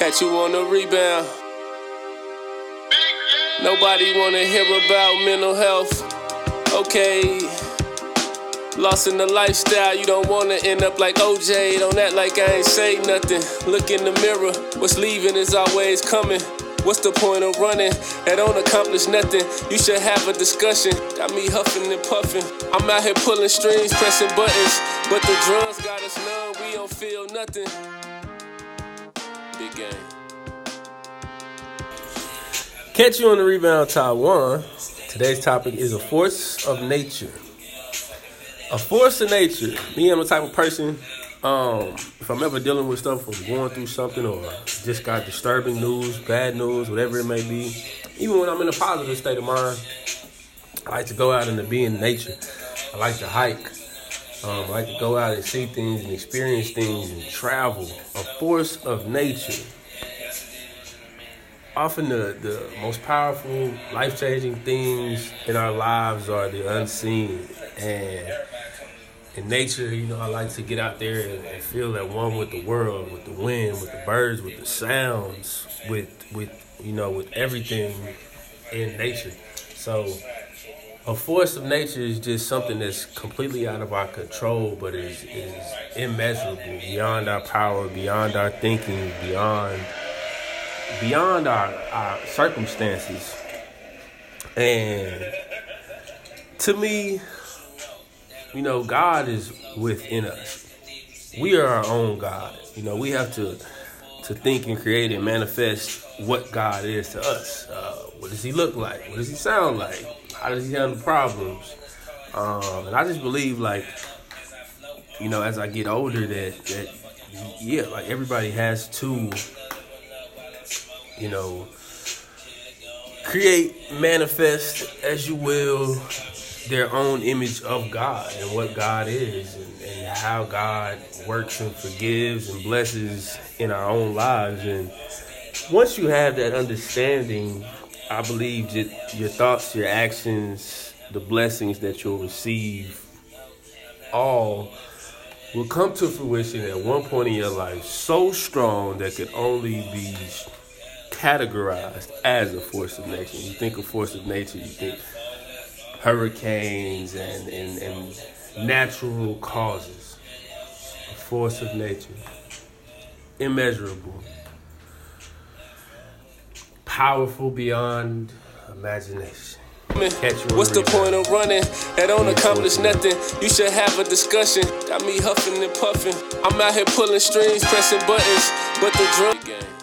Catch you on the rebound. Nobody wanna hear about mental health. Okay. Lost in the lifestyle, you don't wanna end up like OJ. Don't act like I ain't say nothing. Look in the mirror, what's leaving is always coming. What's the point of running? That don't accomplish nothing. You should have a discussion. Got me huffing and puffing. I'm out here pulling strings, pressing buttons. But the drums got us numb, we don't feel nothing. Big game. Catch you on the rebound, Taiwan. Today's topic is a force of nature. A force of nature. Me, I'm the type of person. Um, if I'm ever dealing with stuff, or going through something, or just got disturbing news, bad news, whatever it may be, even when I'm in a positive state of mind, I like to go out and be in nature. I like to hike. Um, I like to go out and see things and experience things and travel. A force of nature often the, the most powerful, life changing things in our lives are the unseen. And in nature, you know, I like to get out there and, and, feel at one with the world, with the wind, with the birds, with the sounds, with with you know, with everything in nature. So a force of nature is just something that's completely out of our control, but is is immeasurable, beyond our power, beyond our thinking, beyond beyond our, our circumstances. And to me, you know, God is within us. We are our own God. You know, we have to to think and create and manifest what God is to us. Uh, what does He look like? What does He sound like? How does He handle problems? Um, and I just believe, like, you know, as I get older, that that yeah, like everybody has to you know, create, manifest as you will their own image of God and what God is and, and, how God works and forgives and blesses in our own lives. And once you have that understanding, I believe that your thoughts, your actions, the blessings that you'll receive, all will come to fruition at one point in your life so strong that could only be categorized as a force of nature. You think of force of nature, you think hurricanes and, and, and natural causes. A force of nature. Immeasurable. Powerful beyond imagination. What's the point of running? That don't accomplish nothing. You should have a discussion. Got me huffing and puffing. I'm out here pulling strings, pressing buttons, but the drum game.